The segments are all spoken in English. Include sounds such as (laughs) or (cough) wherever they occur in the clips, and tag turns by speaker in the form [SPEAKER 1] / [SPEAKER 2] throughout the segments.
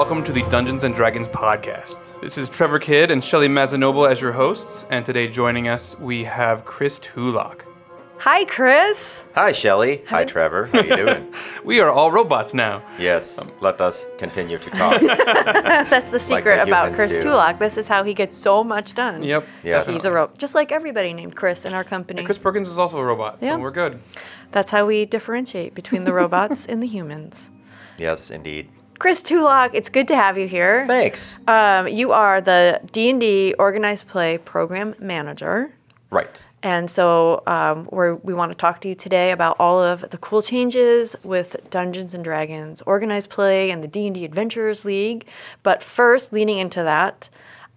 [SPEAKER 1] welcome to the Dungeons and Dragons podcast. This is Trevor Kidd and Shelly Mazzanoble as your hosts, and today joining us we have Chris Tulach.
[SPEAKER 2] Hi, Chris.
[SPEAKER 3] Hi, Shelly. Hi, Trevor. How are you doing? (laughs)
[SPEAKER 1] We are all robots now.
[SPEAKER 3] yes, um, let us continue to talk. (laughs)
[SPEAKER 2] That's the secret
[SPEAKER 3] the
[SPEAKER 2] about Chris
[SPEAKER 3] do.
[SPEAKER 2] Tulach. This is how he gets so much done.
[SPEAKER 1] Yep.
[SPEAKER 3] Yes.
[SPEAKER 2] He's a robot, just like everybody named Chris in our company.
[SPEAKER 1] Chris Perkins is also a robot,
[SPEAKER 2] Yeah.
[SPEAKER 1] so we're good.
[SPEAKER 2] That's how we differentiate between the robots (laughs) and the humans.
[SPEAKER 3] yes, indeed.
[SPEAKER 2] Chris Tulach, it's good to have you here.
[SPEAKER 3] Thanks.
[SPEAKER 2] Um, you are the D&D Organized Play Program Manager.
[SPEAKER 3] right.
[SPEAKER 2] And so um, we're, we want to talk to you today about all of the cool changes with Dungeons and Dragons Organized Play and the D&D Adventurers League. But first, leading into that,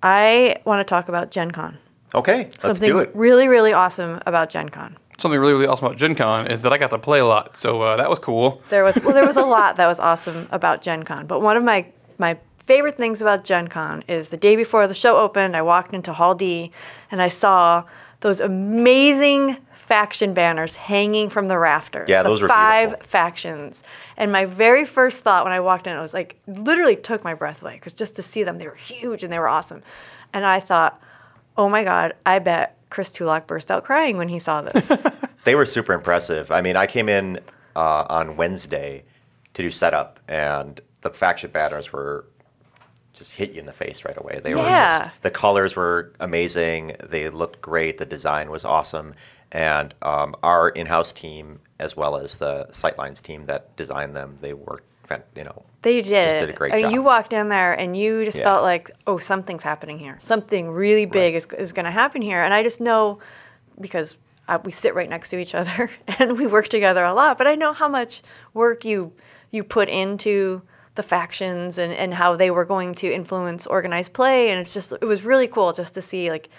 [SPEAKER 2] I want to talk about Gen Con.
[SPEAKER 3] Okay, let's
[SPEAKER 2] Something
[SPEAKER 3] do it.
[SPEAKER 2] really, really awesome about Gen Con.
[SPEAKER 1] Something really, really awesome about Gen Con is that I got to play a lot, so uh, that was cool.
[SPEAKER 2] There was well, there was a (laughs) lot that was awesome about Gen Con, but one of my my favorite things about Gen Con is the day before the show opened, I walked into Hall D and I saw those amazing faction banners hanging from the rafters.
[SPEAKER 3] Yeah,
[SPEAKER 2] the
[SPEAKER 3] those were
[SPEAKER 2] five
[SPEAKER 3] beautiful.
[SPEAKER 2] factions. And my very first thought when I walked in, it was like literally took my breath away because just to see them, they were huge and they were awesome. And I thought, oh my God, I bet Chris Tulach burst out crying when he saw this. (laughs)
[SPEAKER 3] They were super impressive. I mean, I came in uh, on Wednesday to do setup, and the faction banners were just hit you in the face right away. They were
[SPEAKER 2] Yeah.
[SPEAKER 3] just, the colors were amazing. They looked great. The design was awesome, and um, our in-house team, as well as the Sightlines team that designed them, they worked. You know,
[SPEAKER 2] They did.
[SPEAKER 3] did a great
[SPEAKER 2] I mean,
[SPEAKER 3] job.
[SPEAKER 2] You walked in there and you just
[SPEAKER 3] Yeah.
[SPEAKER 2] felt like, oh, something's happening here. Something really big is, is going to happen here. And I just know because uh, we sit right next to each (laughs) other and we work together a lot. But I know how much work you you put into the factions and, and how they were going to influence organized play. And it's just it was really cool just to see like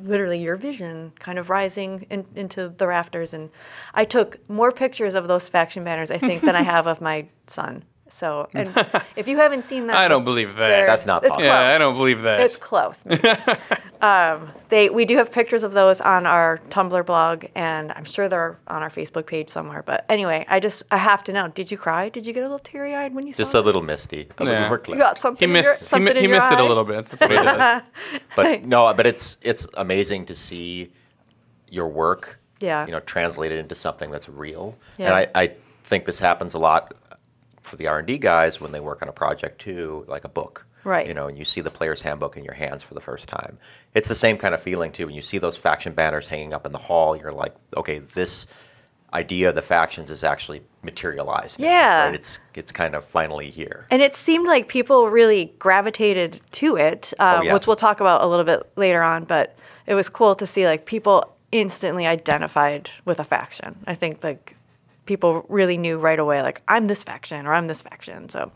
[SPEAKER 2] literally your vision kind of rising in, into the rafters. And I took more pictures of those faction banners, I think, than I (laughs) have of my son. So, and (laughs) if you haven't seen that,
[SPEAKER 1] I don't believe that.
[SPEAKER 3] That's not
[SPEAKER 2] it's
[SPEAKER 3] possible.
[SPEAKER 1] Yeah, I don't believe that.
[SPEAKER 2] It's close. (laughs) um, they we do have pictures of those on our Tumblr blog, and I'm sure they're on our Facebook page somewhere. But anyway, I just I have to know: Did you cry? Did you get a little teary eyed when you saw it?
[SPEAKER 3] just
[SPEAKER 2] saw
[SPEAKER 3] a
[SPEAKER 2] it?
[SPEAKER 3] little misty, a
[SPEAKER 1] Yeah.
[SPEAKER 3] little
[SPEAKER 2] You
[SPEAKER 3] verklempt.
[SPEAKER 2] got
[SPEAKER 1] he
[SPEAKER 2] something. in your,
[SPEAKER 1] missed, he,
[SPEAKER 2] something
[SPEAKER 1] mi-
[SPEAKER 2] in
[SPEAKER 1] he
[SPEAKER 2] your
[SPEAKER 1] missed it a little bit. That's what he does. (laughs)
[SPEAKER 3] but no, but it's it's amazing to see your work,
[SPEAKER 2] Yeah.
[SPEAKER 3] you know, translated into something that's real.
[SPEAKER 2] Yeah.
[SPEAKER 3] And I, I think this happens a lot for the R and D guys when they work on a project too, like a book.
[SPEAKER 2] Right.
[SPEAKER 3] You know, and you see the player's handbook in your hands for the first time. It's the same kind of feeling too when you see those faction banners hanging up in the hall. You're like, okay, this idea of the factions is actually materialized. now,
[SPEAKER 2] Yeah.
[SPEAKER 3] right? It's it's kind of finally here.
[SPEAKER 2] And it seemed like people really gravitated to it, uh,
[SPEAKER 3] Oh, yes.
[SPEAKER 2] which we'll talk about a little bit later on. But it was cool to see like people instantly identified with a faction. I think like people really knew right away, like I'm this faction or I'm this faction. So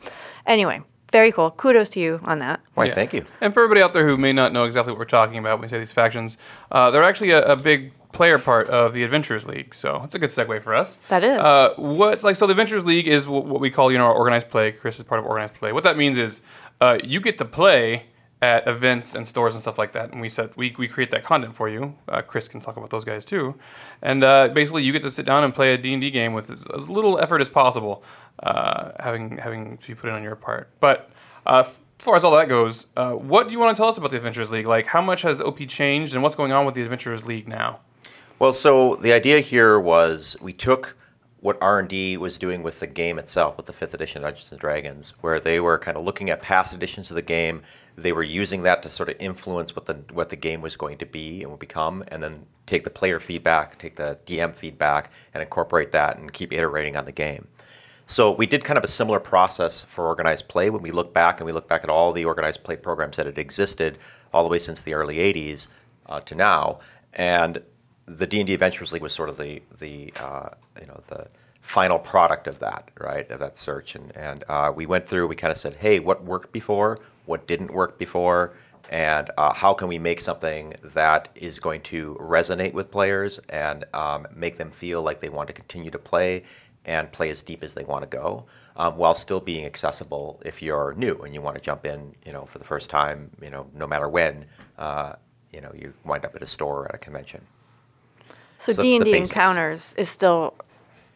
[SPEAKER 2] anyway, very cool. Kudos to you on that.
[SPEAKER 3] Why,
[SPEAKER 1] Yeah.
[SPEAKER 3] thank you.
[SPEAKER 1] And for everybody out there who may not know exactly what we're talking about when we say these factions, uh, they're actually a, a big player part of the Adventurers League. So it's a good segue for us.
[SPEAKER 2] That is.
[SPEAKER 1] Uh, what like so the Adventurers League is what, what we call you know our organized play. Chris is part of organized play. What that means is uh, you get to play at events and stores and stuff like that, and we said we, we create that content for you. Uh, Chris can talk about those guys too, and uh, basically you get to sit down and play a D and D game with as, as little effort as possible, uh, having having to be put in on your part. But uh, as far as all that goes, uh, what do you want to tell us about the Adventurers League? Like how much has OP changed, and what's going on with the Adventurers League now?
[SPEAKER 3] Well, so the idea here was we took what R&D was doing with the game itself, with the fifth edition of Dungeons and Dragons, where they were kind of looking at past editions of the game. They were using that to sort of influence what the what the game was going to be and would become, and then take the player feedback, take the DM feedback, and incorporate that and keep iterating on the game. So we did kind of a similar process for organized play when we look back and we look back at all the organized play programs that had existed all the way since the early 80s uh, to now. And the D&D Adventures League was sort of the, the uh, you know, the final product of that, right, of that search. And, and uh, we went through, we kind of said, hey, what worked before? What didn't work before? And uh, how can we make something that is going to resonate with players and um, make them feel like they want to continue to play and play as deep as they want to go, um, while still being accessible if you're new and you want to jump in, you know, for the first time, you know, no matter when, uh, you know, you wind up at a store or at a convention.
[SPEAKER 2] So
[SPEAKER 3] So
[SPEAKER 2] D and D. Encounters is still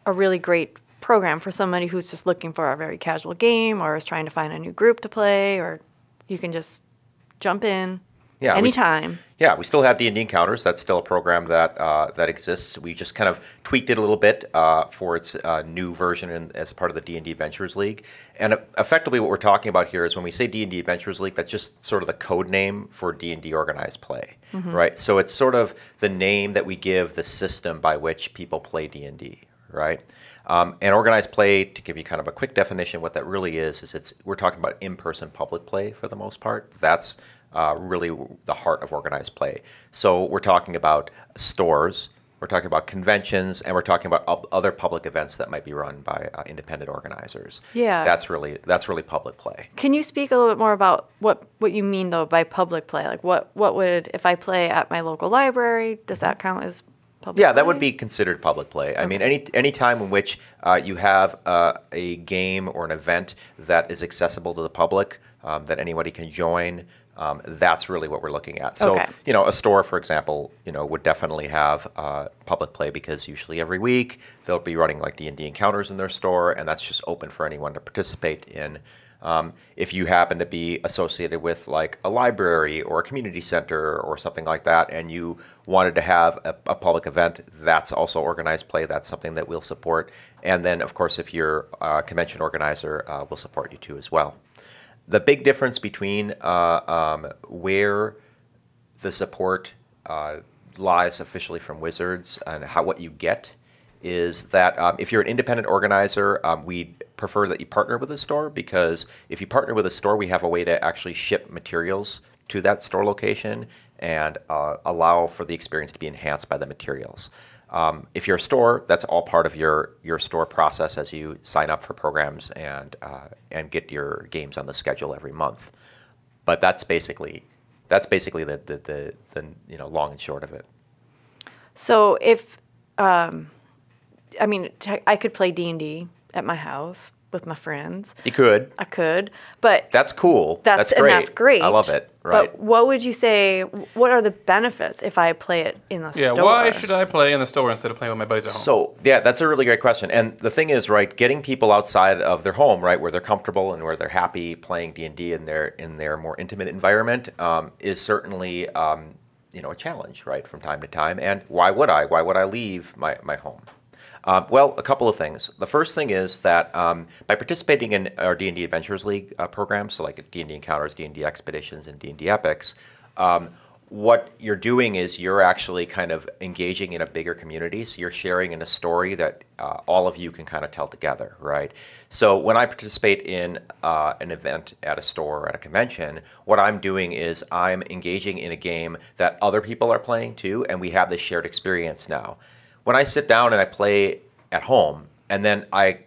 [SPEAKER 2] a really great program for somebody who's just looking for a very casual game or is trying to find a new group to play, or you can just jump in
[SPEAKER 3] Yeah, we
[SPEAKER 2] anytime.
[SPEAKER 3] Yeah, we still have D and D encounters. That's still a program that uh, that exists. We just kind of tweaked it a little bit uh, for its uh, new version in, as part of the D and D Adventures League. And uh, effectively, what we're talking about here is when we say D and D Adventures League, that's just sort of the code name for D and D organized play, right? So it's sort of the name that we give the system by which people play D and D, right? Um, and organized play, to give you kind of a quick definition, what that really is, is it's we're talking about in-person public play for the most part. That's uh, really the heart of organized play. So we're talking about stores, we're talking about conventions, and we're talking about other public events that might be run by uh, independent organizers.
[SPEAKER 2] Yeah.
[SPEAKER 3] that's really that's really public play.
[SPEAKER 2] Can you speak a little bit more about what, what you mean though by public play? Like what, what would if I play at my local library, does that count as public
[SPEAKER 3] Yeah, that would be considered public play. I mean, any any time in which uh, you have uh, a game or an event that is accessible to the public, um, that anybody can join, um, that's really what we're looking at. So,
[SPEAKER 2] Okay.
[SPEAKER 3] you know, a store, for example, you know, would definitely have uh, public play because usually every week they'll be running like D and D encounters in their store, and that's just open for anyone to participate in. Um, if you happen to be associated with like a library or a community center or something like that, and you wanted to have a, a public event, that's also organized play. That's something that we'll support. And then, of course, if you're a convention organizer, uh, we'll support you too as well. The big difference between uh, um, where the support uh, lies officially from Wizards and how what you get is that um, if you're an independent organizer, um, we prefer that you partner with a store because if you partner with a store, we have a way to actually ship materials to that store location and uh, allow for the experience to be enhanced by the materials. Um, if you're a store, that's all part of your your store process as you sign up for programs and uh, and get your games on the schedule every month. But that's basically that's basically the the, the, the you know long and short of it.
[SPEAKER 2] So if, um, I mean, I could play D and D at my house with my friends.
[SPEAKER 3] You could.
[SPEAKER 2] I could, but
[SPEAKER 3] That's cool.
[SPEAKER 2] that's,
[SPEAKER 3] that's great.
[SPEAKER 2] and that's great.
[SPEAKER 3] I love it. Right.
[SPEAKER 2] But what would you say? What are the benefits if I play it in the
[SPEAKER 1] Yeah,
[SPEAKER 2] store? Yeah.
[SPEAKER 1] Why should I play in the store instead of playing with my buddies at home?
[SPEAKER 3] So yeah, that's a really great question. And the thing is, right, getting people outside of their home, right, where they're comfortable and where they're happy playing D and D in their in their more intimate environment, um, is certainly um, you know a challenge, right, from time to time. And why would I? Why would I leave my my home? Uh, well, a couple of things. The first thing is that um, by participating in our D and D Adventures League uh, program, so like D and D Encounters, D and D Expeditions, and D and D Epics, um, what you're doing is you're actually kind of engaging in a bigger community. So you're sharing in a story that uh, all of you can kind of tell together, right? So when I participate in uh, an event at a store or at a convention, what I'm doing is I'm engaging in a game that other people are playing too, and we have this shared experience now when I sit down and I play at home, and then I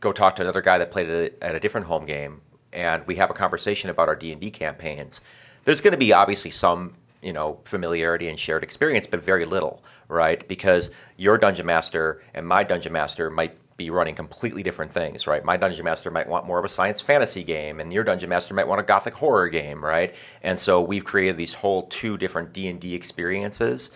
[SPEAKER 3] go talk to another guy that played at a, different home game, and we have a conversation about our D and D campaigns. There's going to be obviously some you know familiarity and shared experience, but very little, right? Because your dungeon master and my dungeon master might be running completely different things, right? My dungeon master might want more of a science fantasy game, and your dungeon master might want a gothic horror game, right? And so we've created these whole two different D and D experiences.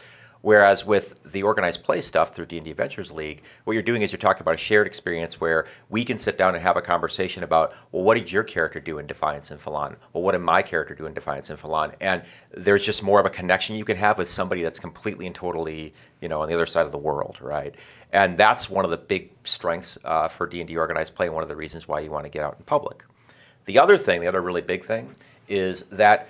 [SPEAKER 3] Whereas with the organized play stuff through D&D Adventures League, what you're doing is you're talking about a shared experience where we can sit down and have a conversation about, well, what did your character do in Defiance and Phlan? Well, what did my character do in Defiance and Phlan? And there's just more of a connection you can have with somebody that's completely and totally, you know, on the other side of the world, right? And that's one of the big strengths uh, for D&D organized play, one of the reasons why you want to get out in public. The other thing, the other really big thing, is that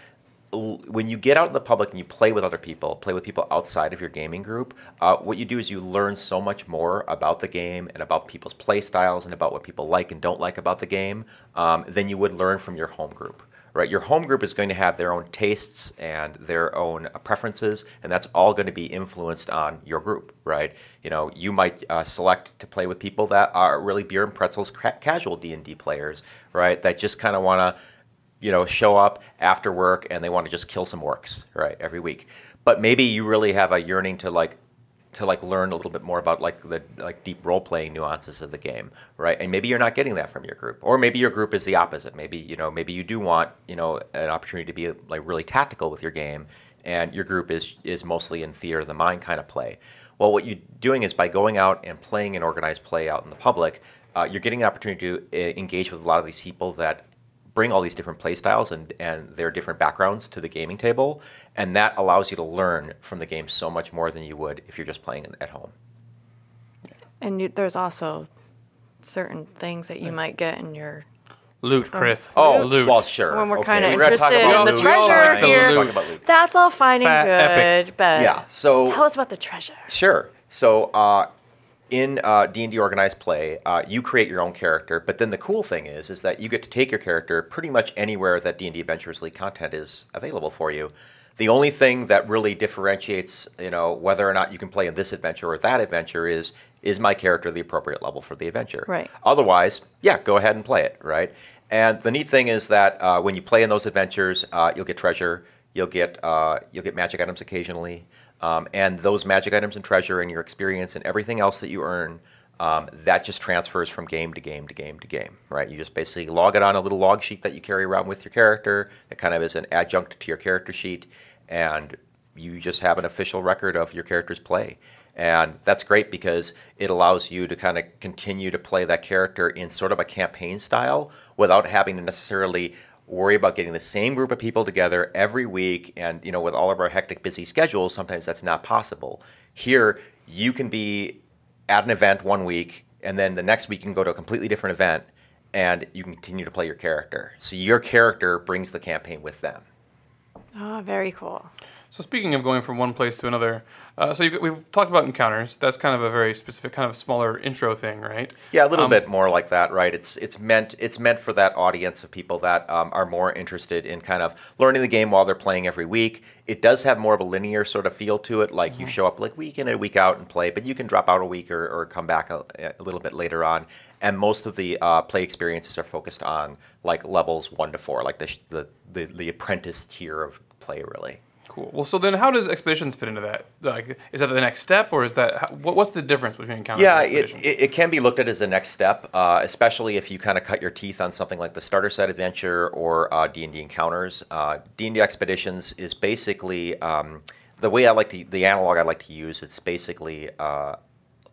[SPEAKER 3] when you get out in the public and you play with other people, play with people outside of your gaming group, uh, what you do is you learn so much more about the game and about people's play styles and about what people like and don't like about the game um, than you would learn from your home group. Right, your home group is going to have their own tastes and their own preferences, and that's all going to be influenced on your group. Right, you know, you might uh, select to play with people that are really beer and pretzels ca- casual D and D players, right? That just kind of want to you know, show up after work and they want to just kill some orcs, right, every week. But maybe you really have a yearning to like to like learn a little bit more about like the like deep role playing nuances of the game, right? And maybe you're not getting that from your group, or maybe your group is the opposite. Maybe you know maybe you do want you know an opportunity to be like really tactical with your game, and your group is is mostly in theater of the mind kind of play. Well, what you're doing is by going out and playing an organized play out in the public, uh, you're getting an opportunity to uh, engage with a lot of these people that bring all these different play styles and, and their different backgrounds to the gaming table. And that allows you to learn from the game so much more than you would if you're just playing at home.
[SPEAKER 2] And you, there's also certain things that you might get in your
[SPEAKER 1] Loot, Chris.
[SPEAKER 3] Oh,
[SPEAKER 1] loot.
[SPEAKER 3] well, sure.
[SPEAKER 2] when we're
[SPEAKER 3] Okay,
[SPEAKER 2] kind of
[SPEAKER 3] we're talk
[SPEAKER 2] interested
[SPEAKER 3] about
[SPEAKER 2] in the
[SPEAKER 1] loot. We all
[SPEAKER 2] treasure
[SPEAKER 1] like the
[SPEAKER 2] here.
[SPEAKER 1] loot.
[SPEAKER 3] Talk about loot.
[SPEAKER 2] That's all fine
[SPEAKER 1] Fat
[SPEAKER 2] and
[SPEAKER 1] epics.
[SPEAKER 2] good, but
[SPEAKER 3] Yeah, so
[SPEAKER 2] tell us about the treasure.
[SPEAKER 3] Sure. So uh, in uh, D&D organized play, uh, you create your own character, but then the cool thing is, is that you get to take your character pretty much anywhere that D&D Adventures League content is available for you. The only thing that really differentiates, you know, whether or not you can play in this adventure or that adventure is is my character the appropriate level for the adventure.
[SPEAKER 2] Right.
[SPEAKER 3] Otherwise, yeah, go ahead and play it, right? And the neat thing is that uh, when you play in those adventures, uh, you'll get treasure, you'll get uh, you'll get magic items occasionally, um, and those magic items and treasure and your experience and everything else that you earn, um, that just transfers from game to game to game to game, right? You just basically log it on a little log sheet that you carry around with your character. It kind of is an adjunct to your character sheet, and you just have an official record of your character's play. And that's great because it allows you to kind of continue to play that character in sort of a campaign style without having to necessarily worry about getting the same group of people together every week. And, you know, with all of our hectic, busy schedules, sometimes that's not possible. Here, you can be at an event one week, and then the next week you can go to a completely different event, and you can continue to play your character. So your character brings the campaign with them.
[SPEAKER 2] Oh, very cool.
[SPEAKER 1] So speaking of going from one place to another, uh, so we've talked about encounters. That's kind of a very specific, kind of smaller intro thing, right?
[SPEAKER 3] Yeah, a little
[SPEAKER 1] Um,
[SPEAKER 3] bit more like that, right? It's it's meant it's meant for that audience of people that um, are more interested in kind of learning the game while they're playing every week. It does have more of a linear sort of feel to it, like you show up like week in and week out and play, but you can drop out a week or, or come back a, a little bit later on. And most of the uh, play experiences are focused on like levels one to four, like the the, the the apprentice tier of play, really.
[SPEAKER 1] Cool. Well, so then how does expeditions fit into that? Like, is that the next step, or is that how, what's the difference between encounters
[SPEAKER 3] Yeah,
[SPEAKER 1] and
[SPEAKER 3] it,
[SPEAKER 1] expeditions?
[SPEAKER 3] it, it can be looked at as a next step, uh, especially if you kind of cut your teeth on something like the starter set adventure or uh, D&D encounters. Uh, D&D expeditions is basically um, the way I like to the analog I like to use. It's basically uh,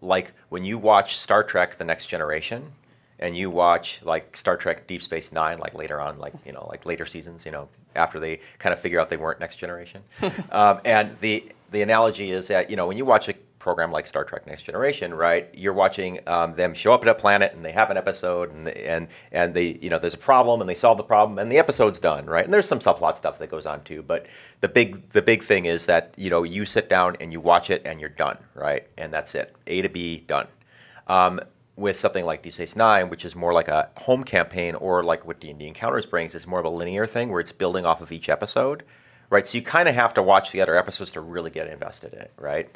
[SPEAKER 3] like when you watch Star Trek: The Next Generation, and you watch like Star Trek: Deep Space Nine, like later on, like you know, like later seasons, you know, after they kind of figure out they weren't Next Generation. (laughs) um, and the the analogy is that you know when you watch a program like Star Trek: Next Generation, right? You're watching um, them show up at a planet and they have an episode and and and they you know there's a problem and they solve the problem and the episode's done, right? And there's some subplot stuff that goes on too, but the big the big thing is that you know you sit down and you watch it and you're done, right? And that's it, A to B, done. Um, with something like Space Nine, which is more like a home campaign, or like what D and D Encounters brings, is more of a linear thing where it's building off of each episode, right? So you kind of have to watch the other episodes to really get invested in it, right?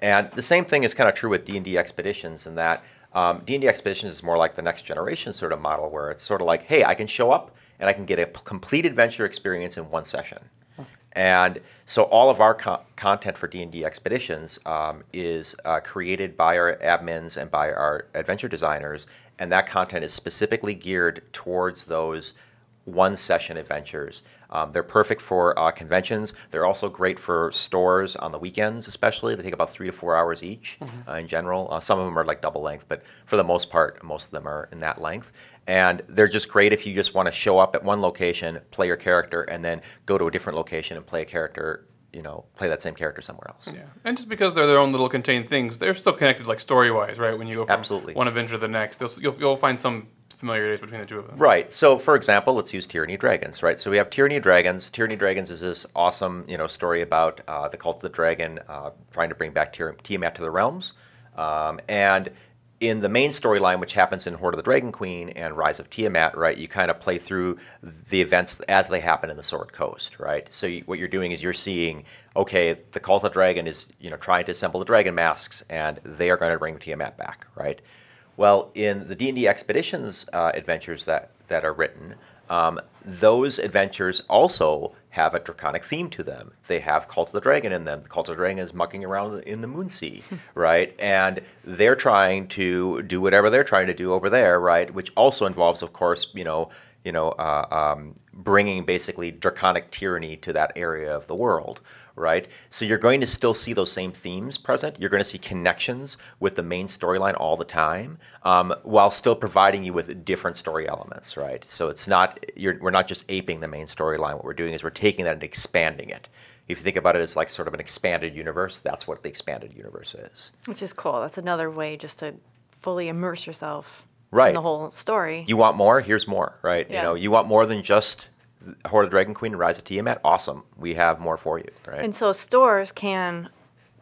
[SPEAKER 3] And the same thing is kind of true with D and D Expeditions in that um, D and D Expeditions is more like the next generation sort of model, where it's sort of like, hey, I can show up and I can get a complete adventure experience in one session. And so all of our co- content for D&D Expeditions um, is uh, created by our admins and by our adventure designers, and that content is specifically geared towards those one session adventures. Um, they're perfect for uh, conventions. They're also great for stores on the weekends, especially. They take about three to four hours each uh, in general. Uh, some of them are like double length, but for the most part, most of them are in that length. And they're just great if you just want to show up at one location, play your character, and then go to a different location and play a character, you know, play that same character somewhere else.
[SPEAKER 1] Yeah, and just because they're their own little contained things, they're still connected, like story wise, right? When you go from
[SPEAKER 3] Absolutely.
[SPEAKER 1] one adventure to the next, you'll, you'll, find some familiarities between the two of them.
[SPEAKER 3] Right. So, for example, let's use Tyranny Dragons. Right. So we have Tyranny Dragons. Tyranny Dragons is this awesome, you know, story about uh, the cult of the dragon uh, trying to bring back Tiamat to the realms, um, and in the main storyline, which happens in Horde of the Dragon Queen and Rise of Tiamat, right, you kind of play through the events as they happen in the Sword Coast, right? So you, what you're doing is you're seeing, okay, the Cult of Dragon is, you know, trying to assemble the dragon masks, and they are going to bring Tiamat back, right? Well, in the D&D Expeditions uh, adventures that, that are written, um, those adventures also have a draconic theme to them. They have Cult of the Dragon in them. The Cult of the Dragon is mucking around in the Moon Sea, (laughs) right? And they're trying to do whatever they're trying to do over there, right? Which also involves, of course, you know, you know, uh, um, bringing basically draconic tyranny to that area of the world, right? So you're going to still see those same themes present. You're going to see connections with the main storyline all the time, um, while still providing you with different story elements, right? So it's not you're, we're not just aping the main storyline. What we're doing is we're taking that and expanding it. If you think about it as like sort of an expanded universe, that's what the expanded universe is.
[SPEAKER 2] Which is cool. That's another way just to fully immerse yourself
[SPEAKER 3] Right.
[SPEAKER 2] in the whole story.
[SPEAKER 3] You want more? Here's more, right?
[SPEAKER 2] Yeah.
[SPEAKER 3] You know, you want more than just Horde of Dragon Queen and Rise of Tiamat? Awesome. We have more for you, right?
[SPEAKER 2] and so stores can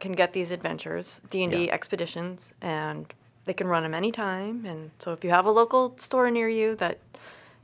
[SPEAKER 2] can get these adventures, D and D
[SPEAKER 3] Yeah.
[SPEAKER 2] expeditions, and they can run them anytime. And so if you have a local store near you that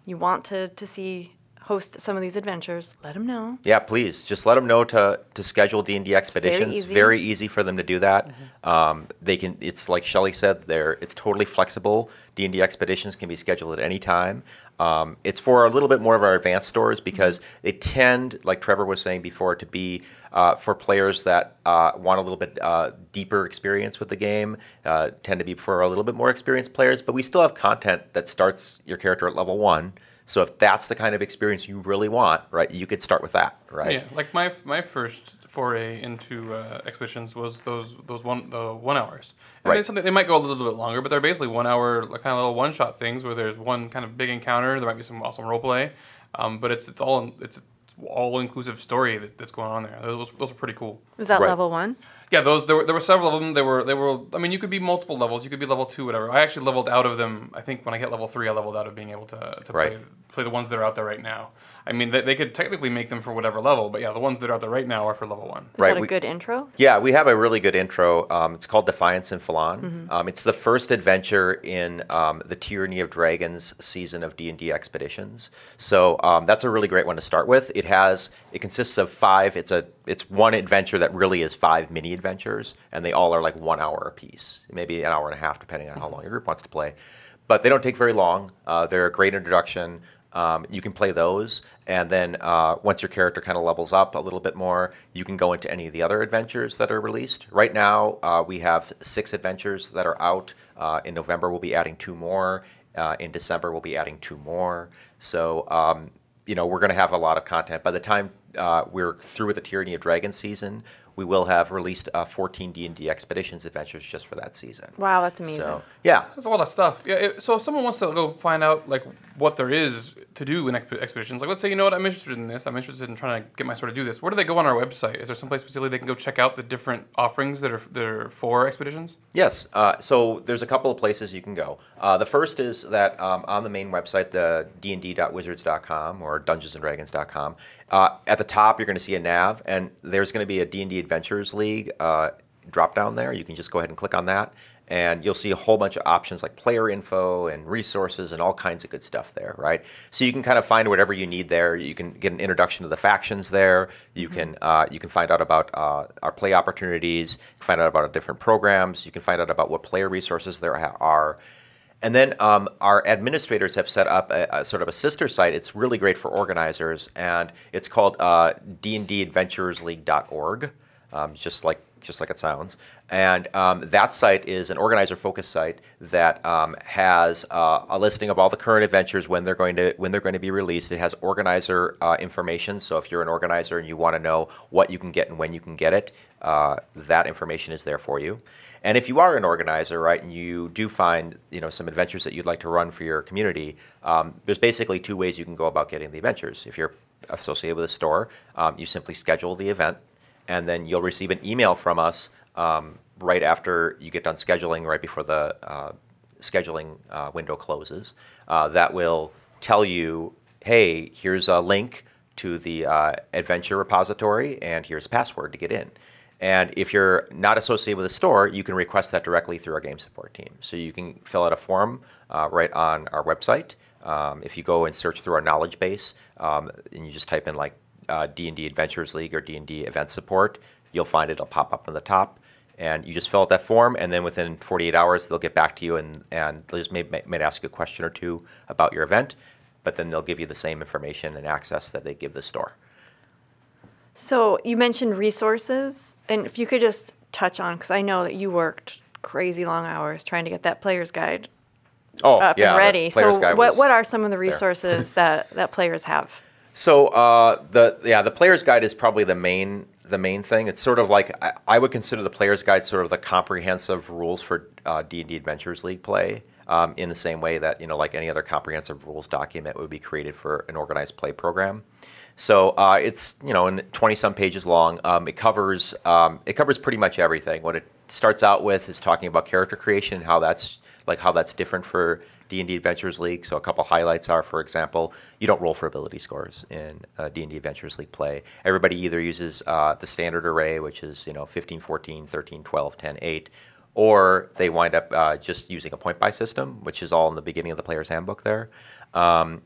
[SPEAKER 2] you want to to see host some of these adventures, let them know.
[SPEAKER 3] Yeah, please just let them know to to schedule D and D expeditions.
[SPEAKER 2] easy.
[SPEAKER 3] Very easy for them to do that. Um, they can. It's like Shelly said. They're it's totally flexible. D and D expeditions can be scheduled at any time. Um, it's for a little bit more of our advanced stores because they tend, like Trevor was saying before, to be uh, for players that uh, want a little bit uh, deeper experience with the game. Uh, tend to be for a little bit more experienced players, but we still have content that starts your character at level one. So if that's the kind of experience you really want, right, you could start with that, right?
[SPEAKER 1] Yeah, like my my first foray into uh, expeditions was those those one the one hours. And
[SPEAKER 3] Right.
[SPEAKER 1] something they might go a little bit longer, but they're basically one hour like, kind of little one shot things where there's one kind of big encounter. There might be some awesome role play, um, but it's it's all it's, it's all inclusive story that, that's going on there. Those those are pretty cool.
[SPEAKER 2] Was that
[SPEAKER 3] Right.
[SPEAKER 2] level one?
[SPEAKER 1] Yeah, those there were there were several of them. They were they were. I mean, you could be multiple levels. You could be level two, whatever. I actually leveled out of them. I think when I hit level three, I leveled out of being able to to
[SPEAKER 3] Right.
[SPEAKER 1] play play the ones that are out there right now. I mean, they, they could technically make them for whatever level, but yeah, the ones that are out there right now are for level one.
[SPEAKER 2] Is
[SPEAKER 3] Right,
[SPEAKER 2] that a
[SPEAKER 3] we-
[SPEAKER 2] good intro?
[SPEAKER 3] Yeah, we have a really good intro. Um, it's called Defiance in Phlan.
[SPEAKER 2] Mm-hmm.
[SPEAKER 3] Um, it's the first adventure in um, the Tyranny of Dragons season of D and D expeditions. So um, that's a really great one to start with. It has it consists of five. It's a it's one adventure that really is five mini adventures, and they all are like one hour apiece, maybe an hour and a half, depending on how long your group wants to play. But they don't take very long. Uh, they're a great introduction. Um, you can play those, and then uh, once your character kind of levels up a little bit more, you can go into any of the other adventures that are released. Right now, uh, we have six adventures that are out. Uh, in November, we'll be adding two more. Uh, in December, we'll be adding two more. So, um, you know, we're going to have a lot of content. By the time uh, we're through with the Tyranny of Dragons season, we will have released uh, 14 D&D Expeditions adventures just for that season.
[SPEAKER 2] Wow, that's amazing.
[SPEAKER 3] So, yeah,
[SPEAKER 1] There's a lot of stuff. Yeah. If, so if someone wants to go find out like what there is to do in exp- expeditions, like let's say you know what I'm interested in this, I'm interested in trying to get my store to do this. Where do they go on our website? Is there someplace specifically they can go check out the different offerings that are that are for expeditions?
[SPEAKER 3] Yes. Uh, so there's a couple of places you can go. Uh, the first is that um, on the main website, the dnd.wizards.com or dungeonsanddragons.com, uh, at the top you're going to see a nav, and there's going to be a D&D Adventures League uh, drop down there. You can just go ahead and click on that, and you'll see a whole bunch of options like player info and resources and all kinds of good stuff there, right? So you can kind of find whatever you need there. You can get an introduction to the factions there. You can uh, you can find out about uh, our play opportunities. You can find out about our different programs. You can find out about what player resources there ha- are. And then um, our administrators have set up a, a sort of a sister site. It's really great for organizers, and it's called uh, dndadventuresleague.org, um, just like just like it sounds. And um, that site is an organizer-focused site that um, has uh, a listing of all the current adventures when they're going to when they're going to be released. It has organizer uh, information, so if you're an organizer and you want to know what you can get and when you can get it, uh, that information is there for you. And if you are an organizer, right, and you do find you know some adventures that you'd like to run for your community, um, there's basically two ways you can go about getting the adventures. If you're associated with a store, um, you simply schedule the event, and then you'll receive an email from us um, right after you get done scheduling, right before the uh, scheduling uh, window closes. Uh, that will tell you, hey, here's a link to the uh, adventure repository, and here's a password to get in. And if you're not associated with a store, you can request that directly through our game support team. So you can fill out a form uh, right on our website. Um, if you go and search through our knowledge base, um, and you just type in like uh, D&D Adventures League or D&D Event Support, you'll find it'll pop up on the top. And you just fill out that form, and then within 48 hours, they'll get back to you and, and they'll just may, may, might ask you a question or two about your event, but then they'll give you the same information and access that they give the store.
[SPEAKER 2] So you mentioned resources, and if you could just touch on, because I know that you worked crazy long hours trying to get that player's guide
[SPEAKER 3] Oh,
[SPEAKER 2] up
[SPEAKER 3] yeah,
[SPEAKER 2] and ready. So what what are some of the resources (laughs) that that players have?
[SPEAKER 3] So uh, the yeah the player's guide is probably the main the main thing. It's sort of like I, I would consider the player's guide sort of the comprehensive rules for uh, D&D Adventures League play. Um, in the same way that you know, like any other comprehensive rules document would be created for an organized play program. So uh, it's you know, in 20 some pages long. Um, it covers um, it covers pretty much everything. What it starts out with is talking about character creation and how that's like how that's different for D&D Adventures League. So a couple highlights are, for example, you don't roll for ability scores in uh, D&D Adventures League play. Everybody either uses uh, the standard array, which is you know 15, 14, 13, 12, 10, 8, or they wind up uh, just using a point buy system, which is all in the beginning of the player's handbook there. Um,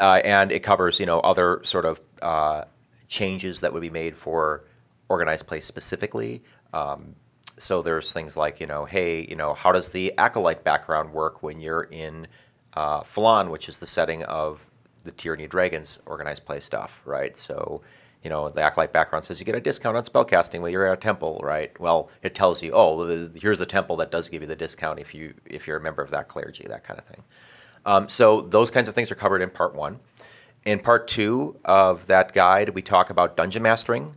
[SPEAKER 3] uh, and it covers you know other sort of uh, changes that would be made for organized play specifically. Um, so there's things like, you know, hey, you know, how does the acolyte background work when you're in uh, which is the setting of the Tyranny Dragons organized play stuff, right? So, you know, the acolyte background says you get a discount on spellcasting when you're at a temple, right? Well, it tells you, oh, the, here's the temple that does give you the discount if you if you're a member of that clergy, that kind of thing. Um, so those kinds of things are covered in part one. In part two of that guide, we talk about dungeon mastering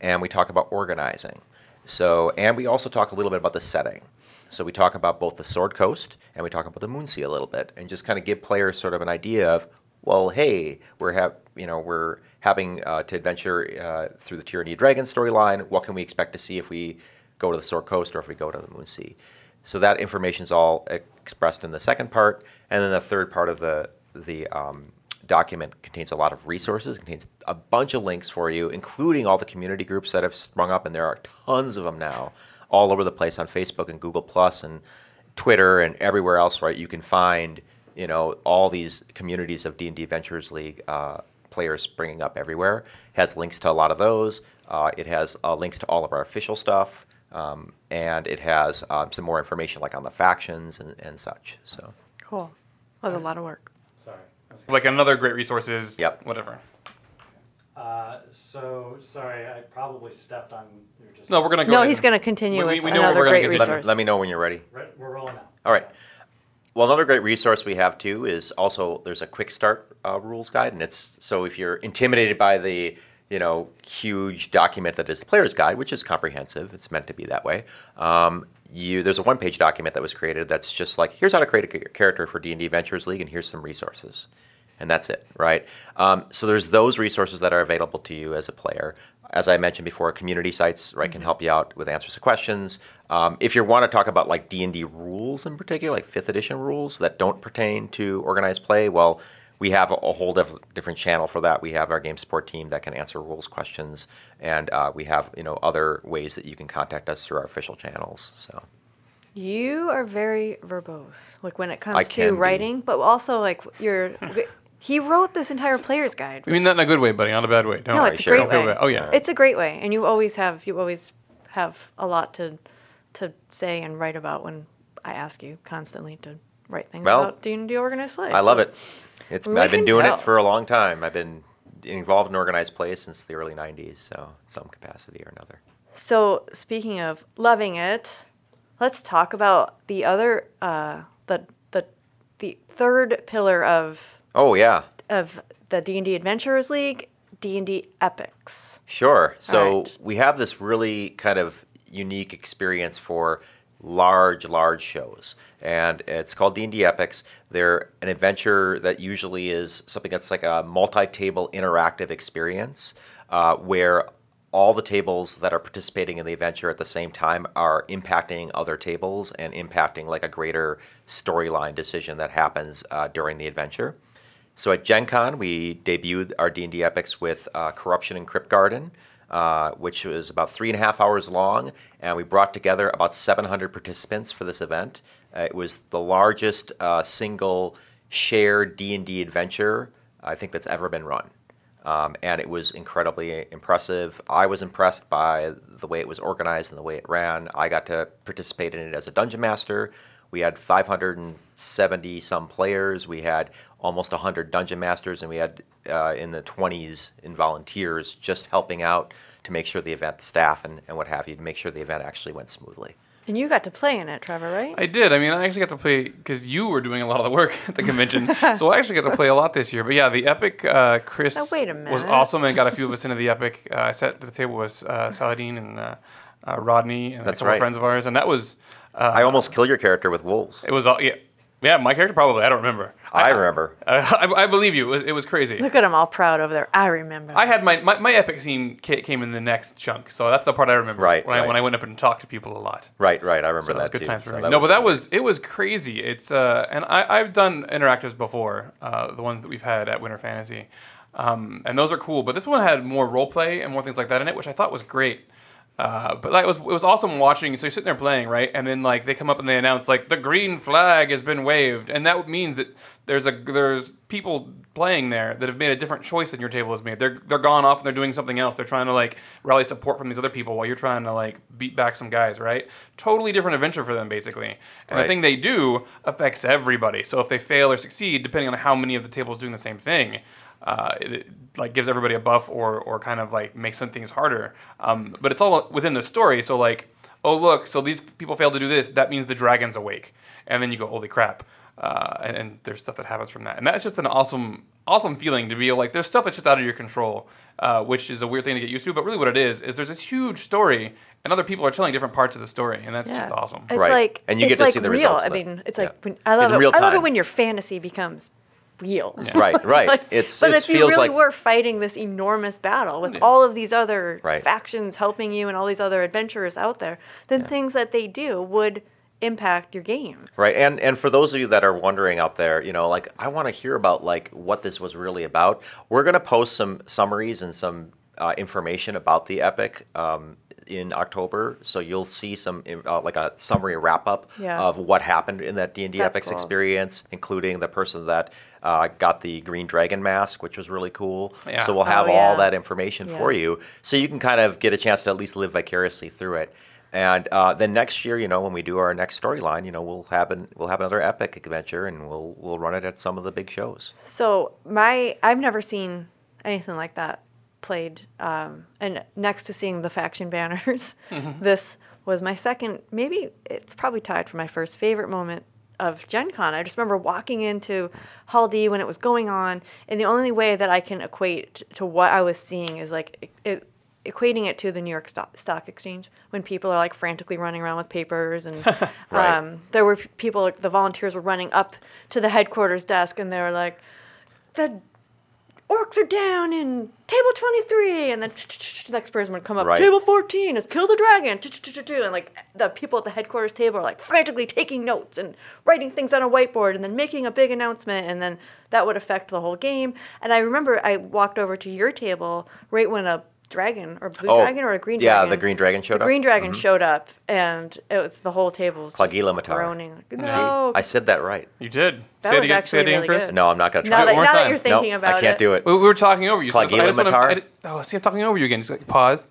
[SPEAKER 3] and we talk about organizing. So, and we also talk a little bit about the setting. So we talk about both the Sword Coast and we talk about the Moonsea a little bit, and just kind of give players sort of an idea of, well, hey, we're have you know we're having uh, to adventure uh, through the Tyranny of Dragons storyline. What can we expect to see if we go to the Sword Coast or if we go to the Moonsea? So that information is all expressed in the second part, and then the third part of the the um, document contains a lot of resources, contains a bunch of links for you, including all the community groups that have sprung up, and there are tons of them now, all over the place on Facebook and Google Plus and Twitter and everywhere else. Right, you can find you know all these communities of D and D Adventures League uh, players springing up everywhere. It has links to a lot of those. Uh, it has uh, links to all of our official stuff, um, and it has um, some more information like on the factions and, and such. So
[SPEAKER 2] Cool. That was a lot of work.
[SPEAKER 4] Sorry. I was
[SPEAKER 1] Like another great resource is
[SPEAKER 3] Yep.
[SPEAKER 1] whatever.
[SPEAKER 4] Uh, so sorry, I probably stepped on. You're just.
[SPEAKER 1] No, we're gonna go.
[SPEAKER 2] No,
[SPEAKER 1] ahead
[SPEAKER 2] he's
[SPEAKER 1] and-
[SPEAKER 2] going to continue
[SPEAKER 1] We- we-
[SPEAKER 2] with
[SPEAKER 1] we know where
[SPEAKER 2] another
[SPEAKER 1] we're gonna
[SPEAKER 2] great
[SPEAKER 1] continue.
[SPEAKER 3] let,
[SPEAKER 2] resource.
[SPEAKER 3] let me know when you're ready.
[SPEAKER 4] Right, we're rolling now.
[SPEAKER 3] All right. Well, another great resource we have too is also there's a quick start uh, rules guide, and it's so if you're intimidated by the you know huge document that is the player's guide, which is comprehensive, it's meant to be that way. Um, you there's a one page document that was created that's just like here's how to create a character for D and D Adventures League, and here's some resources, and that's it, right? Um, so there's those resources that are available to you as a player. As I mentioned before, community sites right can help you out with answers to questions. Um, if you want to talk about like D and D rules in particular, like fifth edition rules that don't pertain to organized play, well, we have a, a whole diff- different channel for that. We have our game support team that can answer rules questions, and uh, we have you know other ways that you can contact us through our official channels. So
[SPEAKER 2] You are very verbose, like when it comes
[SPEAKER 3] can
[SPEAKER 2] to
[SPEAKER 3] be.
[SPEAKER 2] writing, but also like you're. he wrote this entire player's guide.
[SPEAKER 1] I mean that in a good way, buddy, not a bad way. Don't
[SPEAKER 2] no,
[SPEAKER 1] worry.
[SPEAKER 2] it's a
[SPEAKER 3] sure.
[SPEAKER 2] great
[SPEAKER 1] Don't
[SPEAKER 2] way.
[SPEAKER 1] Oh yeah.
[SPEAKER 2] it's a great way, and you always have you always have a lot to to say and write about when I ask you constantly to write things
[SPEAKER 3] Well,
[SPEAKER 2] about D and D organized play.
[SPEAKER 3] I love it. It's
[SPEAKER 2] We
[SPEAKER 3] I've been doing
[SPEAKER 2] tell.
[SPEAKER 3] it for a long time. I've been involved in organized play since the early '90s, so some capacity or another.
[SPEAKER 2] So speaking of loving it, let's talk about the other uh, the the the third pillar of
[SPEAKER 3] Oh yeah,
[SPEAKER 2] of the D and D Adventurers League, D and D Epics.
[SPEAKER 3] Sure. So
[SPEAKER 2] right.
[SPEAKER 3] we have this really kind of unique experience for large, large shows, and it's called D and D Epics. They're an adventure that usually is something that's like a multi-table interactive experience, uh, where all the tables that are participating in the adventure at the same time are impacting other tables and impacting like a greater storyline decision that happens uh, during the adventure. So at Gen Con, we debuted our D&D epics with uh, Corruption in Kryptgarden, uh, which was about three and a half hours long, and we brought together about 700 participants for this event. Uh, it was the largest uh, single shared D&D adventure I think that's ever been run. Um, and it was incredibly impressive. I was impressed by the way it was organized and the way it ran. I got to participate in it as a dungeon master. We had 570 some players. We had almost 100 dungeon masters, and we had uh, in the 20s in volunteers just helping out to make sure the event staff and, and what have you to make sure the event actually went smoothly.
[SPEAKER 2] And you got to play in it, Trevor, right?
[SPEAKER 1] I did. I mean, I actually got to play because you were doing a lot of the work at the convention, (laughs) so I actually got to play a lot this year. But yeah, the Epic uh, Chris
[SPEAKER 2] Now, wait a
[SPEAKER 1] was awesome and got a few of us into the Epic. Uh, I sat at the table with uh, Saladin and uh, uh, Rodney and
[SPEAKER 3] That's
[SPEAKER 1] a couple
[SPEAKER 3] right.
[SPEAKER 1] friends of ours, and that was uh,
[SPEAKER 3] I almost killed your character with wolves.
[SPEAKER 1] it was all yeah yeah my character probably I don't remember.
[SPEAKER 3] I remember.
[SPEAKER 1] Uh, (laughs) I, I believe you. It was, it was crazy.
[SPEAKER 2] Look at them all proud over there. I remember.
[SPEAKER 1] I had my, my, my epic scene ca- came in the next chunk, so that's the part I remember.
[SPEAKER 3] Right,
[SPEAKER 1] When I when. I went up and talked to people a lot.
[SPEAKER 3] Right, right. I remember
[SPEAKER 1] So that was
[SPEAKER 3] that
[SPEAKER 1] good
[SPEAKER 3] too.
[SPEAKER 1] times for
[SPEAKER 3] So
[SPEAKER 1] me. no, but that
[SPEAKER 3] really
[SPEAKER 1] was it was crazy. It's uh, and I I've done interactives before, uh, the ones that we've had at Winter Fantasy, um, and those are cool. But this one had more role play and more things like that in it, which I thought was great. Uh, but like, it was it was awesome watching. So you're sitting there playing, right? And then like they come up and they announce like the green flag has been waved, and that means that there's a there's people playing there that have made a different choice than your table has made. They're they're gone off and they're doing something else. They're trying to like rally support from these other people while you're trying to like beat back some guys, right? Totally different adventure for them basically. And the thing they do affects everybody. So if they fail or succeed, depending on how many of the tables doing the same thing, uh, it, it, like gives everybody a buff or or kind of like makes some things harder. Um, but it's all within the story. So like, oh look, so these people failed to do this. That means the dragon's awake, and then you go, holy crap. Uh, and, and there's stuff that happens from that, and that's just an awesome, awesome feeling to be like. There's stuff that's just out of your control, uh, which is a weird thing to get used to. But really, what it is is there's this huge story, and other people are telling different parts of the story, and that's just awesome.
[SPEAKER 2] It's
[SPEAKER 3] Right.
[SPEAKER 2] like
[SPEAKER 3] And you
[SPEAKER 2] it's
[SPEAKER 3] get to
[SPEAKER 2] like
[SPEAKER 3] see the
[SPEAKER 2] real.
[SPEAKER 3] results
[SPEAKER 2] I mean, it's
[SPEAKER 3] Yeah.
[SPEAKER 2] like when, I love
[SPEAKER 3] In
[SPEAKER 2] it. I love it when your fantasy becomes real.
[SPEAKER 3] Right, (laughs) right.
[SPEAKER 2] Like,
[SPEAKER 3] It's-
[SPEAKER 2] but
[SPEAKER 3] it
[SPEAKER 2] if you really
[SPEAKER 3] like-
[SPEAKER 2] were fighting this enormous battle with all of these other
[SPEAKER 3] Right.
[SPEAKER 2] factions helping you and all these other adventurers out there, then things that they do would impact your game.
[SPEAKER 3] Right, and and for those of you that are wondering out there, you know, like I want to hear about like what this was really about. We're gonna post some summaries and some uh, information about the epic um, in October, so you'll see some uh, like a summary wrap up
[SPEAKER 2] Yeah.
[SPEAKER 3] of what happened in that D and D epics
[SPEAKER 2] cool.
[SPEAKER 3] experience, including the person that uh, got the green dragon mask, which was really cool.
[SPEAKER 1] Yeah.
[SPEAKER 3] So we'll have
[SPEAKER 2] Oh,
[SPEAKER 3] all that information for you, so you can kind of get a chance to at least live vicariously through it. And uh, then next year, you know, when we do our next storyline, you know, we'll have an, we'll have another epic adventure, and we'll we'll run it at some of the big shows.
[SPEAKER 2] So my I've never seen anything like that played. Um, and next to seeing the faction banners, (laughs) this was my second. Maybe it's probably tied for my first favorite moment of Gen Con. I just remember walking into Hall D when it was going on, and the only way that I can equate to what I was seeing is like it, equating it to the New York Stock, Stock Exchange when people are like frantically running around with papers and (laughs)
[SPEAKER 3] Right.
[SPEAKER 2] um, there were people the volunteers were running up to the headquarters desk and they were like the orcs are down in table 23 and then the next person would come up
[SPEAKER 3] Right.
[SPEAKER 2] table 14 has killed a dragon and like the people at the headquarters table are like frantically taking notes and writing things on a whiteboard and then making a big announcement and then that would affect the whole game and i remember i walked over to your table right when a dragon or blue
[SPEAKER 3] Oh,
[SPEAKER 2] dragon or a green
[SPEAKER 3] yeah,
[SPEAKER 2] dragon Yeah,
[SPEAKER 3] the green dragon showed
[SPEAKER 2] the
[SPEAKER 3] up.
[SPEAKER 2] green dragon
[SPEAKER 3] Mhm.
[SPEAKER 2] showed up and it was the whole table was just
[SPEAKER 3] Claugiyliamatar.
[SPEAKER 2] groaning like,
[SPEAKER 3] See,
[SPEAKER 2] no
[SPEAKER 3] I said that right.
[SPEAKER 1] You did.
[SPEAKER 2] That
[SPEAKER 1] say it
[SPEAKER 2] was
[SPEAKER 1] again,
[SPEAKER 2] actually
[SPEAKER 1] say
[SPEAKER 2] really
[SPEAKER 1] Chris.
[SPEAKER 2] good.
[SPEAKER 3] No, I'm not gonna
[SPEAKER 2] now
[SPEAKER 3] try.
[SPEAKER 2] that,
[SPEAKER 1] one more
[SPEAKER 2] now that you're thinking
[SPEAKER 3] nope,
[SPEAKER 2] about
[SPEAKER 3] I can't
[SPEAKER 2] it
[SPEAKER 3] do it.
[SPEAKER 1] We, we were talking over you. So I
[SPEAKER 3] Clagila
[SPEAKER 1] just wanna-
[SPEAKER 3] Matar?
[SPEAKER 1] I did- oh, see, I'm talking over you again. Just like, pause.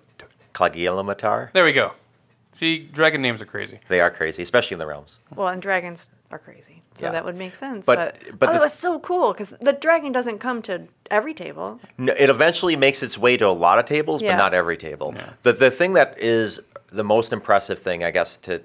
[SPEAKER 3] Claugiyliamatar.
[SPEAKER 1] There we go. See, dragon names are crazy.
[SPEAKER 3] They are crazy, especially in the realms.
[SPEAKER 2] Well, and dragons are crazy, so
[SPEAKER 3] Yeah.
[SPEAKER 2] that would make sense.
[SPEAKER 3] But-
[SPEAKER 2] But,
[SPEAKER 3] but
[SPEAKER 2] oh,
[SPEAKER 3] the-
[SPEAKER 2] it was so cool because the dragon doesn't come to every table.
[SPEAKER 3] No, it eventually makes its way to a lot of tables,
[SPEAKER 2] Yeah.
[SPEAKER 3] but not every table. The the thing that is the most impressive thing, I guess, to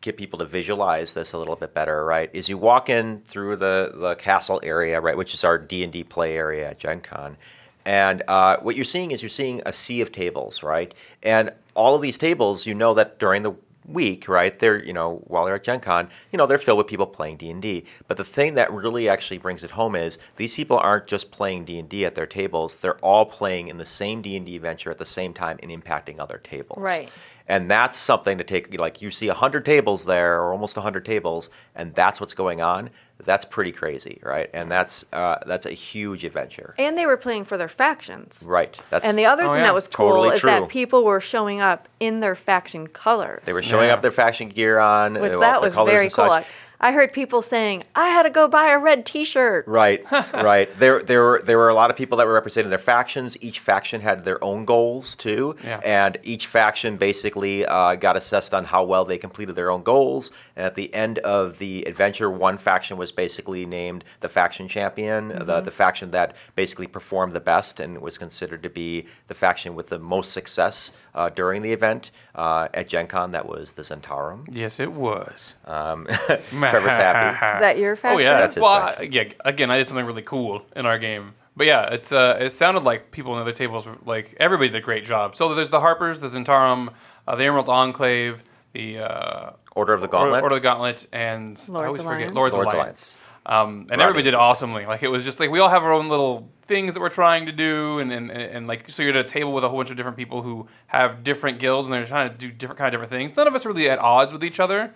[SPEAKER 3] get people to visualize this a little bit better, right, is you walk in through the the castle area, right, which is our D and D play area at Gen Con. And uh, what you're seeing is you're seeing a sea of tables, right? And all of these tables, you know that during the week, right? They're you know while they're at Gen Con, you know they're filled with people playing D and D. But the thing that really actually brings it home is these people aren't just playing D and D at their tables; they're all playing in the same D and D adventure at the same time and impacting other tables.
[SPEAKER 2] Right.
[SPEAKER 3] And that's something to take. Like you see hundred tables there, or almost hundred tables, and that's what's going on. That's pretty crazy, right? And that's uh, that's a huge adventure,
[SPEAKER 2] And they were playing for their factions.
[SPEAKER 3] right? That's
[SPEAKER 2] And the other
[SPEAKER 1] Oh,
[SPEAKER 2] thing
[SPEAKER 1] yeah.
[SPEAKER 2] that was cool
[SPEAKER 3] Totally
[SPEAKER 2] is
[SPEAKER 3] true.
[SPEAKER 2] that people were showing up in their faction colors.
[SPEAKER 3] They were showing
[SPEAKER 1] Yeah.
[SPEAKER 3] up their faction gear on,
[SPEAKER 2] which that was very cool.
[SPEAKER 3] such.
[SPEAKER 2] I heard people saying, I had to go buy a red t shirt.
[SPEAKER 3] Right, (laughs) right. There, there were there were a lot of people that were representing their factions. Each faction had their own goals too,
[SPEAKER 1] Yeah.
[SPEAKER 3] and each faction basically uh, got assessed on how well they completed their own goals. And at the end of the adventure, one faction was basically named the faction champion, the the faction that basically performed the best and was considered to be the faction with the most success uh, during the event. Uh, at Gen Con, that was the Zhentarim.
[SPEAKER 1] Yes, it was.
[SPEAKER 3] Um, (laughs) Trevor's happy. (laughs)
[SPEAKER 2] Is that your faction?
[SPEAKER 1] Oh yeah,
[SPEAKER 3] That's his
[SPEAKER 1] well, I,
[SPEAKER 3] faction.
[SPEAKER 1] yeah. Again, I did something really cool in our game, but yeah, it's uh, it sounded like people in the other tables were like everybody did a great job. So there's the Harpers, the Zhentarim, uh, the Emerald Enclave, the uh,
[SPEAKER 3] Order of the Gauntlet.
[SPEAKER 1] Order, Order of the Gauntlet, and I
[SPEAKER 2] Lord's
[SPEAKER 1] always forget
[SPEAKER 2] Alliance.
[SPEAKER 1] Lord's,
[SPEAKER 3] Lord's
[SPEAKER 1] Alliance. Um, and everybody did awesomely. Like it was just like we all have our own little things that we're trying to do, and, and, and like so you're at a table with a whole bunch of different people who have different guilds, and they're trying to do different kind of different things. None of us are really at odds with each other,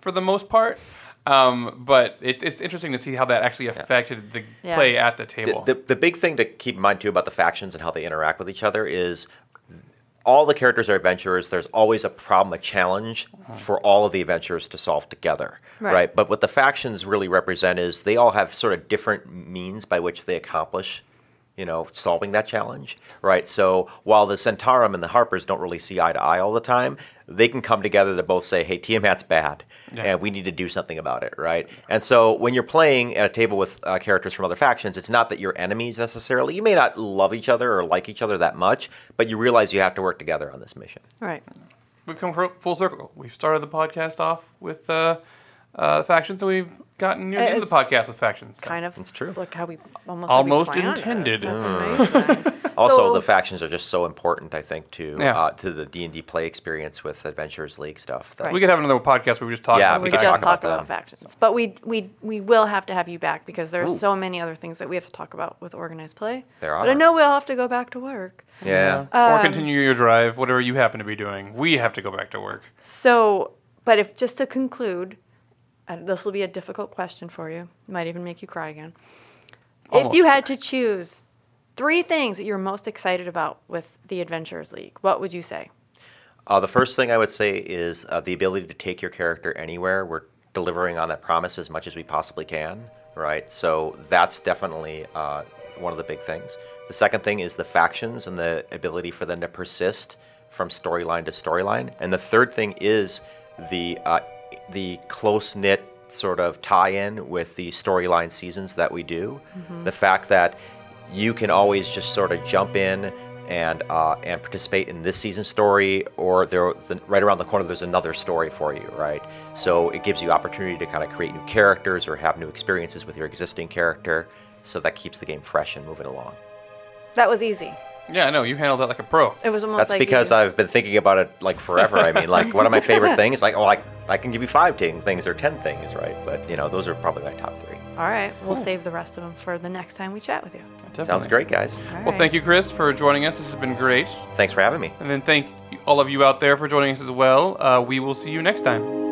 [SPEAKER 1] for the most part. Um, but it's it's interesting to see how that actually affected the
[SPEAKER 2] Yeah.
[SPEAKER 1] play at the
[SPEAKER 3] the,
[SPEAKER 1] table.
[SPEAKER 3] the, the big thing to keep in mind too about the factions and how they interact with each other is all the characters are adventurers. There's always a problem, a challenge for all of the adventurers to solve together,
[SPEAKER 2] Right.
[SPEAKER 3] right. But what the factions really represent is they all have sort of different means by which they accomplish, you know, solving that challenge, right? So while the Zhentarim and the Harpers don't really see eye to eye all the time, they can come together to both say, "Hey, Tiamat's bad,
[SPEAKER 1] Yeah.
[SPEAKER 3] and we need to do something about it," right? And so when you're playing at a table with uh, characters from other factions, it's not that you're enemies necessarily. You may not love each other or like each other that much, but you realize you have to work together on this mission.
[SPEAKER 2] Right.
[SPEAKER 1] we've come full circle. We've started the podcast off with uh, uh, factions, and we've gotten near the end of the podcast with factions. So.
[SPEAKER 2] Kind of.
[SPEAKER 3] It's true.
[SPEAKER 2] Look how we almost
[SPEAKER 1] Almost
[SPEAKER 2] how we planned it.
[SPEAKER 1] intended.
[SPEAKER 2] That's amazing. (laughs)
[SPEAKER 3] Also,
[SPEAKER 2] So-
[SPEAKER 3] the factions are just so important, I think, to
[SPEAKER 1] Yeah.
[SPEAKER 3] uh, to the D and D play experience with Adventurers League stuff. that-
[SPEAKER 1] We could have another podcast where we just talk
[SPEAKER 3] Yeah,
[SPEAKER 1] about
[SPEAKER 3] we
[SPEAKER 2] we
[SPEAKER 3] could
[SPEAKER 2] just
[SPEAKER 3] talk about
[SPEAKER 2] about,
[SPEAKER 3] them.
[SPEAKER 2] factions, but we we we will have to have you back because there are
[SPEAKER 3] Ooh.
[SPEAKER 2] so many other things that we have to talk about with organized play.
[SPEAKER 3] There are.
[SPEAKER 2] But I know we'll have to go back to work.
[SPEAKER 3] yeah.
[SPEAKER 1] or
[SPEAKER 2] Um,
[SPEAKER 1] continue your drive, whatever you happen to be doing. We have to go back to work.
[SPEAKER 2] So, but if just to conclude, and this will be a difficult question for you. It might even make you cry again. if
[SPEAKER 1] Almost
[SPEAKER 2] you had to choose three things that you're most excited about with the Adventurers League, what would you say?
[SPEAKER 3] Uh, the first thing I would say is uh, the ability to take your character anywhere. We're delivering on that promise as much as we possibly can, right? So that's definitely uh, one of the big things. The second thing is the factions and the ability for them to persist from storyline to storyline. And the third thing is the uh, the close knit sort of tie-in with the storyline seasons that we do. The fact that you can always just sort of jump in and uh, and participate in this season story, or there the, right around the corner there's another story for you, right? So it gives you opportunity to kind of create new characters or have new experiences with your existing character. So that keeps the game fresh and moving along.
[SPEAKER 2] That was easy.
[SPEAKER 1] Yeah, I know you handled that like a pro.
[SPEAKER 2] It was almost
[SPEAKER 3] That's
[SPEAKER 2] like
[SPEAKER 3] because
[SPEAKER 2] you,
[SPEAKER 3] I've been thinking about it like forever. I mean, like one of my (laughs) favorite things, like oh, like I can give you five ting- things or ten things, right? But you know, those are probably my top three.
[SPEAKER 2] All right, we'll save the rest of them for the next time we chat with you.
[SPEAKER 3] Sounds
[SPEAKER 1] Definitely.
[SPEAKER 3] great, guys.
[SPEAKER 2] All
[SPEAKER 1] Well,
[SPEAKER 2] right.
[SPEAKER 1] thank you, Chris, for joining us. This has been great.
[SPEAKER 3] Thanks for having me.
[SPEAKER 1] And then thank all of you out there for joining us as well. Uh, we will see you next time.